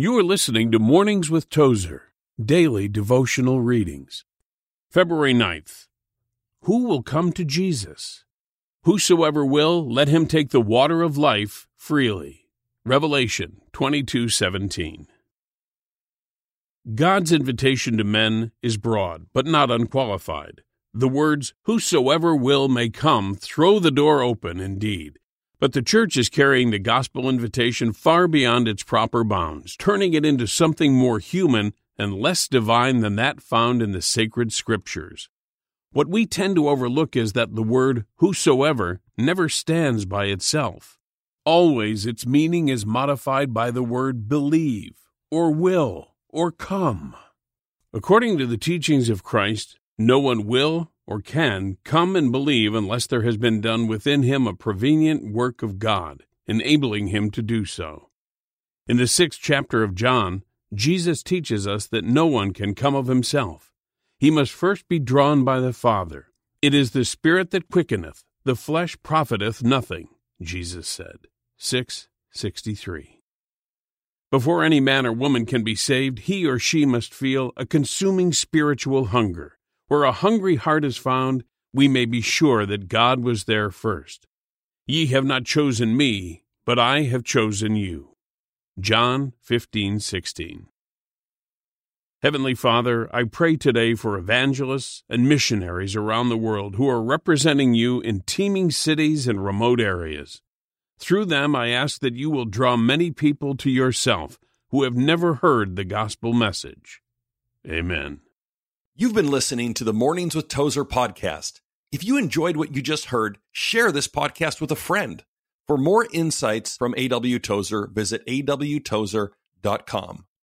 You are listening to Mornings with Tozer, daily devotional readings. February 9th. Who will come to Jesus? Whosoever will, let him take the water of life freely. Revelation 22:17. God's invitation to men is broad, but not unqualified. The words whosoever will may come throw the door open indeed. But the church is carrying the gospel invitation far beyond its proper bounds, turning it into something more human and less divine than that found in the sacred scriptures. What we tend to overlook is that the word whosoever never stands by itself. Always its meaning is modified by the word believe, or will, or come. According to the teachings of Christ, no one will or can come and believe unless there has been done within him a prevenient work of God, enabling him to do so. In the sixth chapter of John, Jesus teaches us that no one can come of himself. He must first be drawn by the Father. It is the Spirit that quickeneth, the flesh profiteth nothing, Jesus said. 663. Before any man or woman can be saved, he or she must feel a consuming spiritual hunger where a hungry heart is found, we may be sure that God was there first. Ye have not chosen me, but I have chosen you. John 15:16. Heavenly Father, I pray today for evangelists and missionaries around the world who are representing you in teeming cities and remote areas. Through them, I ask that you will draw many people to yourself who have never heard the gospel message. Amen. You've been listening to the Mornings with Tozer podcast. If you enjoyed what you just heard, share this podcast with a friend. For more insights from A.W. Tozer, visit awtozer.com.